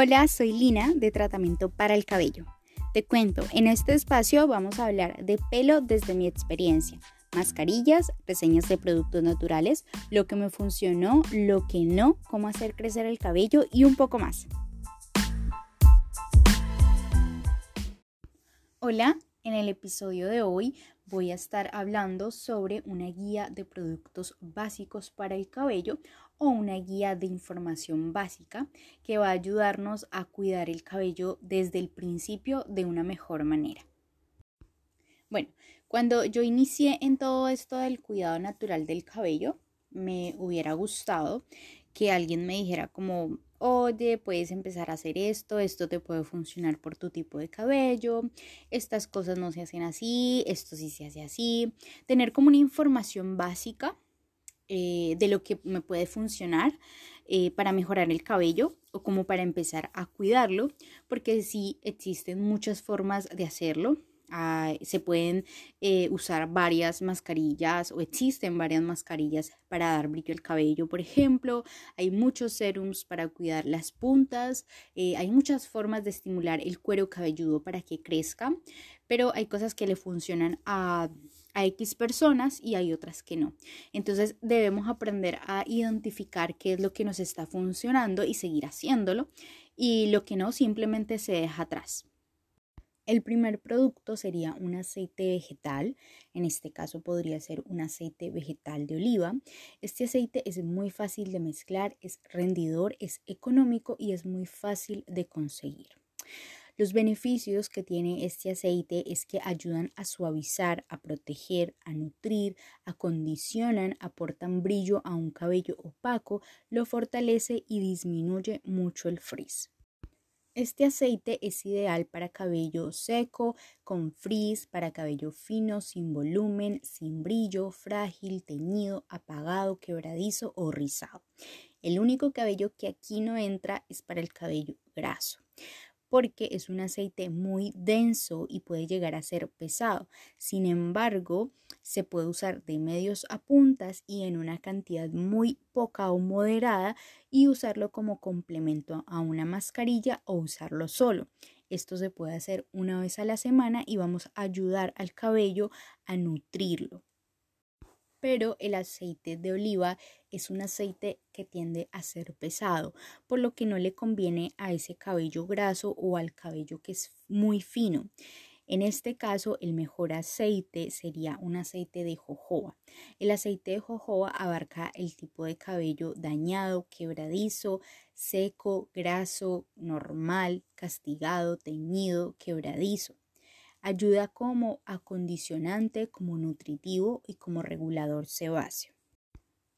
Hola, soy Lina de Tratamiento para el Cabello. Te cuento, en este espacio vamos a hablar de pelo desde mi experiencia, mascarillas, reseñas de productos naturales, lo que me funcionó, lo que no, cómo hacer crecer el cabello y un poco más. Hola, en el episodio de hoy voy a estar hablando sobre una guía de productos básicos para el cabello o una guía de información básica que va a ayudarnos a cuidar el cabello desde el principio de una mejor manera. Bueno, cuando yo inicié en todo esto del cuidado natural del cabello, me hubiera gustado que alguien me dijera como, oye, puedes empezar a hacer esto, esto te puede funcionar por tu tipo de cabello, estas cosas no se hacen así, esto sí se hace así, tener como una información básica eh, de lo que me puede funcionar eh, para mejorar el cabello o como para empezar a cuidarlo, porque sí existen muchas formas de hacerlo. Ah, se pueden eh, usar varias mascarillas o existen varias mascarillas para dar brillo al cabello, por ejemplo. Hay muchos serums para cuidar las puntas. Eh, hay muchas formas de estimular el cuero cabelludo para que crezca, pero hay cosas que le funcionan a, a X personas y hay otras que no. Entonces debemos aprender a identificar qué es lo que nos está funcionando y seguir haciéndolo y lo que no simplemente se deja atrás. El primer producto sería un aceite vegetal, en este caso podría ser un aceite vegetal de oliva. Este aceite es muy fácil de mezclar, es rendidor, es económico y es muy fácil de conseguir. Los beneficios que tiene este aceite es que ayudan a suavizar, a proteger, a nutrir, acondicionan, aportan brillo a un cabello opaco, lo fortalece y disminuye mucho el frizz. Este aceite es ideal para cabello seco, con frizz, para cabello fino, sin volumen, sin brillo, frágil, teñido, apagado, quebradizo o rizado. El único cabello que aquí no entra es para el cabello graso porque es un aceite muy denso y puede llegar a ser pesado. Sin embargo, se puede usar de medios a puntas y en una cantidad muy poca o moderada y usarlo como complemento a una mascarilla o usarlo solo. Esto se puede hacer una vez a la semana y vamos a ayudar al cabello a nutrirlo pero el aceite de oliva es un aceite que tiende a ser pesado, por lo que no le conviene a ese cabello graso o al cabello que es muy fino. En este caso, el mejor aceite sería un aceite de jojoba. El aceite de jojoba abarca el tipo de cabello dañado, quebradizo, seco, graso, normal, castigado, teñido, quebradizo. Ayuda como acondicionante, como nutritivo y como regulador sebáceo.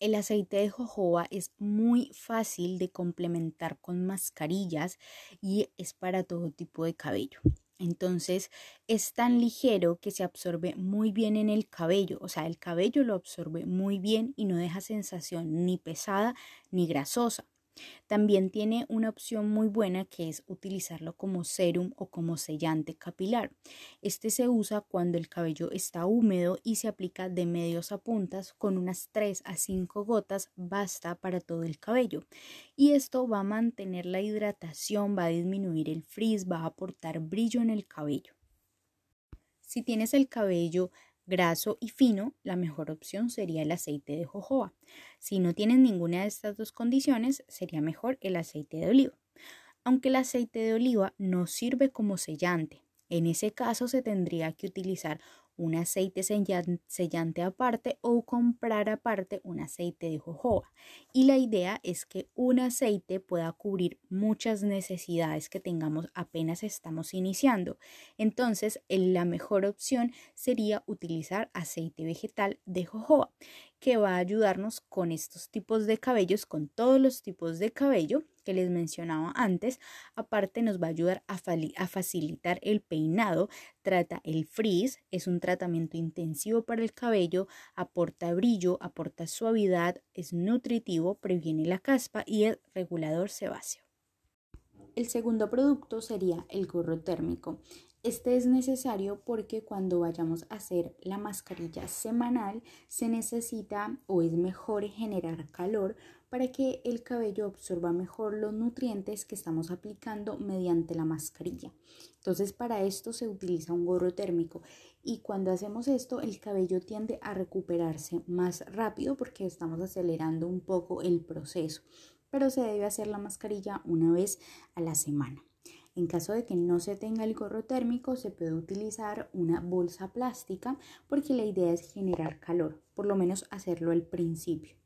El aceite de jojoba es muy fácil de complementar con mascarillas y es para todo tipo de cabello. Entonces es tan ligero que se absorbe muy bien en el cabello, o sea, el cabello lo absorbe muy bien y no deja sensación ni pesada ni grasosa. También tiene una opción muy buena que es utilizarlo como serum o como sellante capilar. Este se usa cuando el cabello está húmedo y se aplica de medios a puntas con unas 3 a 5 gotas basta para todo el cabello. Y esto va a mantener la hidratación, va a disminuir el frizz, va a aportar brillo en el cabello. Si tienes el cabello graso y fino, la mejor opción sería el aceite de jojoba. Si no tienes ninguna de estas dos condiciones, sería mejor el aceite de oliva. Aunque el aceite de oliva no sirve como sellante, en ese caso se tendría que utilizar un aceite sellante aparte o comprar aparte un aceite de jojoba. Y la idea es que un aceite pueda cubrir muchas necesidades que tengamos apenas estamos iniciando. Entonces, la mejor opción sería utilizar aceite vegetal de jojoba, que va a ayudarnos con estos tipos de cabellos, con todos los tipos de cabello que les mencionaba antes. Aparte nos va a ayudar a, a facilitar el peinado, trata el frizz, es un tratamiento intensivo para el cabello, aporta brillo, aporta suavidad, es nutritivo, previene la caspa y es regulador sebáceo. El segundo producto sería el gorro térmico. Este es necesario porque cuando vayamos a hacer la mascarilla semanal se necesita o es mejor generar calor para que el cabello absorba mejor los nutrientes que estamos aplicando mediante la mascarilla. Entonces para esto se utiliza un gorro térmico y cuando hacemos esto el cabello tiende a recuperarse más rápido porque estamos acelerando un poco el proceso, pero se debe hacer la mascarilla una vez a la semana. En caso de que no se tenga el gorro térmico, se puede utilizar una bolsa plástica porque la idea es generar calor, por lo menos hacerlo al principio.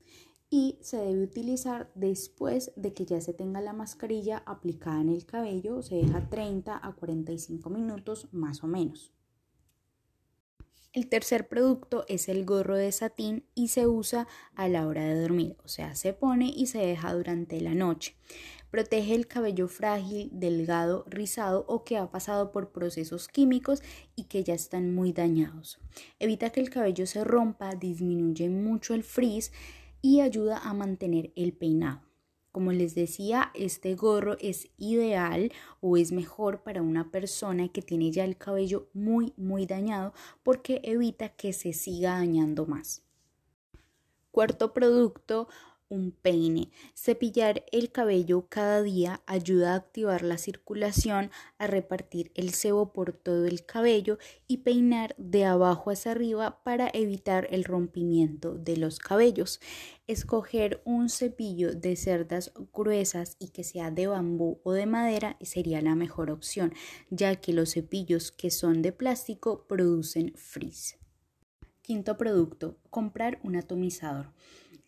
Y se debe utilizar después de que ya se tenga la mascarilla aplicada en el cabello, se deja 30 a 45 minutos más o menos. El tercer producto es el gorro de satín y se usa a la hora de dormir, o sea, se pone y se deja durante la noche. Protege el cabello frágil, delgado, rizado o que ha pasado por procesos químicos y que ya están muy dañados. Evita que el cabello se rompa, disminuye mucho el frizz y ayuda a mantener el peinado. Como les decía, este gorro es ideal o es mejor para una persona que tiene ya el cabello muy, muy dañado porque evita que se siga dañando más. Cuarto producto, un peine. Cepillar el cabello cada día ayuda a activar la circulación, a repartir el sebo por todo el cabello y peinar de abajo hacia arriba para evitar el rompimiento de los cabellos. Escoger un cepillo de cerdas gruesas y que sea de bambú o de madera sería la mejor opción, ya que los cepillos que son de plástico producen frizz. Quinto producto, comprar un atomizador.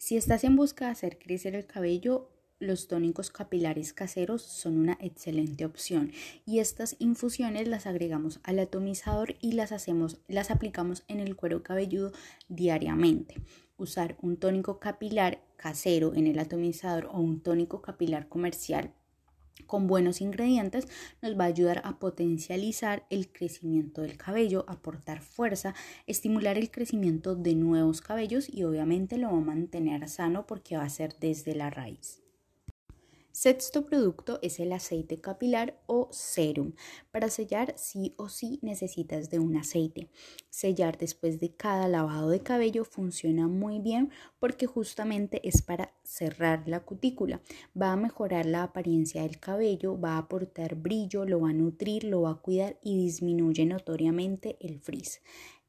Si estás en busca de hacer crecer el cabello, los tónicos capilares caseros son una excelente opción y estas infusiones las agregamos al atomizador y las hacemos las aplicamos en el cuero cabelludo diariamente. Usar un tónico capilar casero en el atomizador o un tónico capilar comercial con buenos ingredientes nos va a ayudar a potencializar el crecimiento del cabello, aportar fuerza, estimular el crecimiento de nuevos cabellos y obviamente lo va a mantener sano porque va a ser desde la raíz. Sexto producto es el aceite capilar o serum. Para sellar sí o sí necesitas de un aceite. Sellar después de cada lavado de cabello funciona muy bien porque justamente es para cerrar la cutícula. Va a mejorar la apariencia del cabello, va a aportar brillo, lo va a nutrir, lo va a cuidar y disminuye notoriamente el frizz.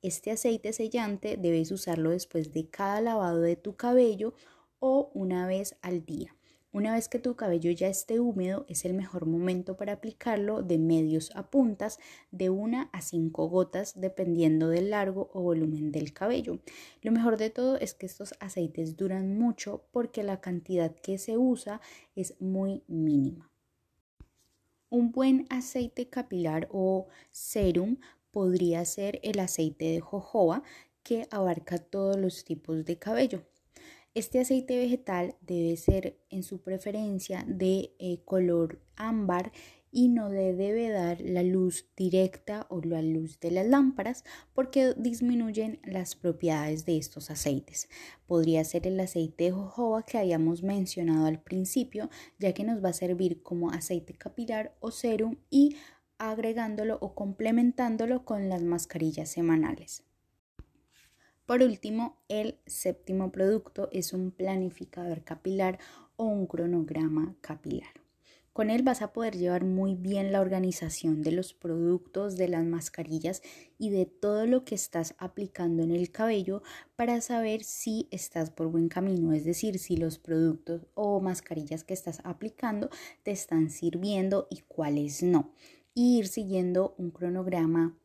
Este aceite sellante debes usarlo después de cada lavado de tu cabello o una vez al día. Una vez que tu cabello ya esté húmedo, es el mejor momento para aplicarlo de medios a puntas, de una a cinco gotas, dependiendo del largo o volumen del cabello. Lo mejor de todo es que estos aceites duran mucho porque la cantidad que se usa es muy mínima. Un buen aceite capilar o serum podría ser el aceite de jojoba que abarca todos los tipos de cabello. Este aceite vegetal debe ser en su preferencia de eh, color ámbar y no debe dar la luz directa o la luz de las lámparas porque disminuyen las propiedades de estos aceites. Podría ser el aceite de jojoba que habíamos mencionado al principio, ya que nos va a servir como aceite capilar o serum y agregándolo o complementándolo con las mascarillas semanales. Por último, el séptimo producto es un planificador capilar o un cronograma capilar. Con él vas a poder llevar muy bien la organización de los productos, de las mascarillas y de todo lo que estás aplicando en el cabello para saber si estás por buen camino, es decir, si los productos o mascarillas que estás aplicando te están sirviendo y cuáles no. Y ir siguiendo un cronograma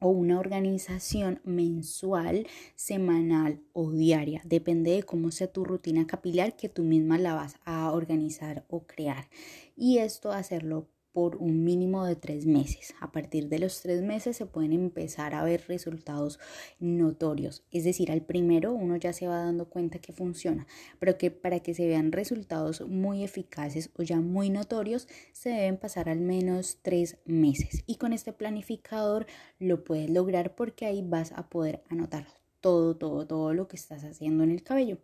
o una organización mensual, semanal o diaria. Depende de cómo sea tu rutina capilar que tú misma la vas a organizar o crear. Y esto hacerlo por un mínimo de tres meses. A partir de los tres meses se pueden empezar a ver resultados notorios. Es decir, al primero uno ya se va dando cuenta que funciona, pero que para que se vean resultados muy eficaces o ya muy notorios, se deben pasar al menos tres meses. Y con este planificador lo puedes lograr porque ahí vas a poder anotar todo, todo, todo lo que estás haciendo en el cabello.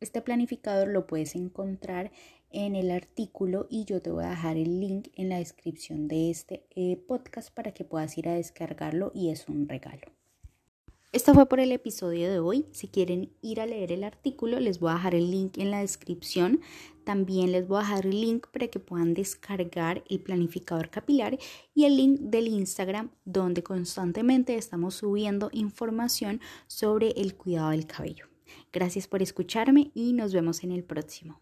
Este planificador lo puedes encontrar en el artículo y yo te voy a dejar el link en la descripción de este eh, podcast para que puedas ir a descargarlo y es un regalo. Esto fue por el episodio de hoy. Si quieren ir a leer el artículo, les voy a dejar el link en la descripción. También les voy a dejar el link para que puedan descargar el planificador capilar y el link del Instagram donde constantemente estamos subiendo información sobre el cuidado del cabello. Gracias por escucharme y nos vemos en el próximo.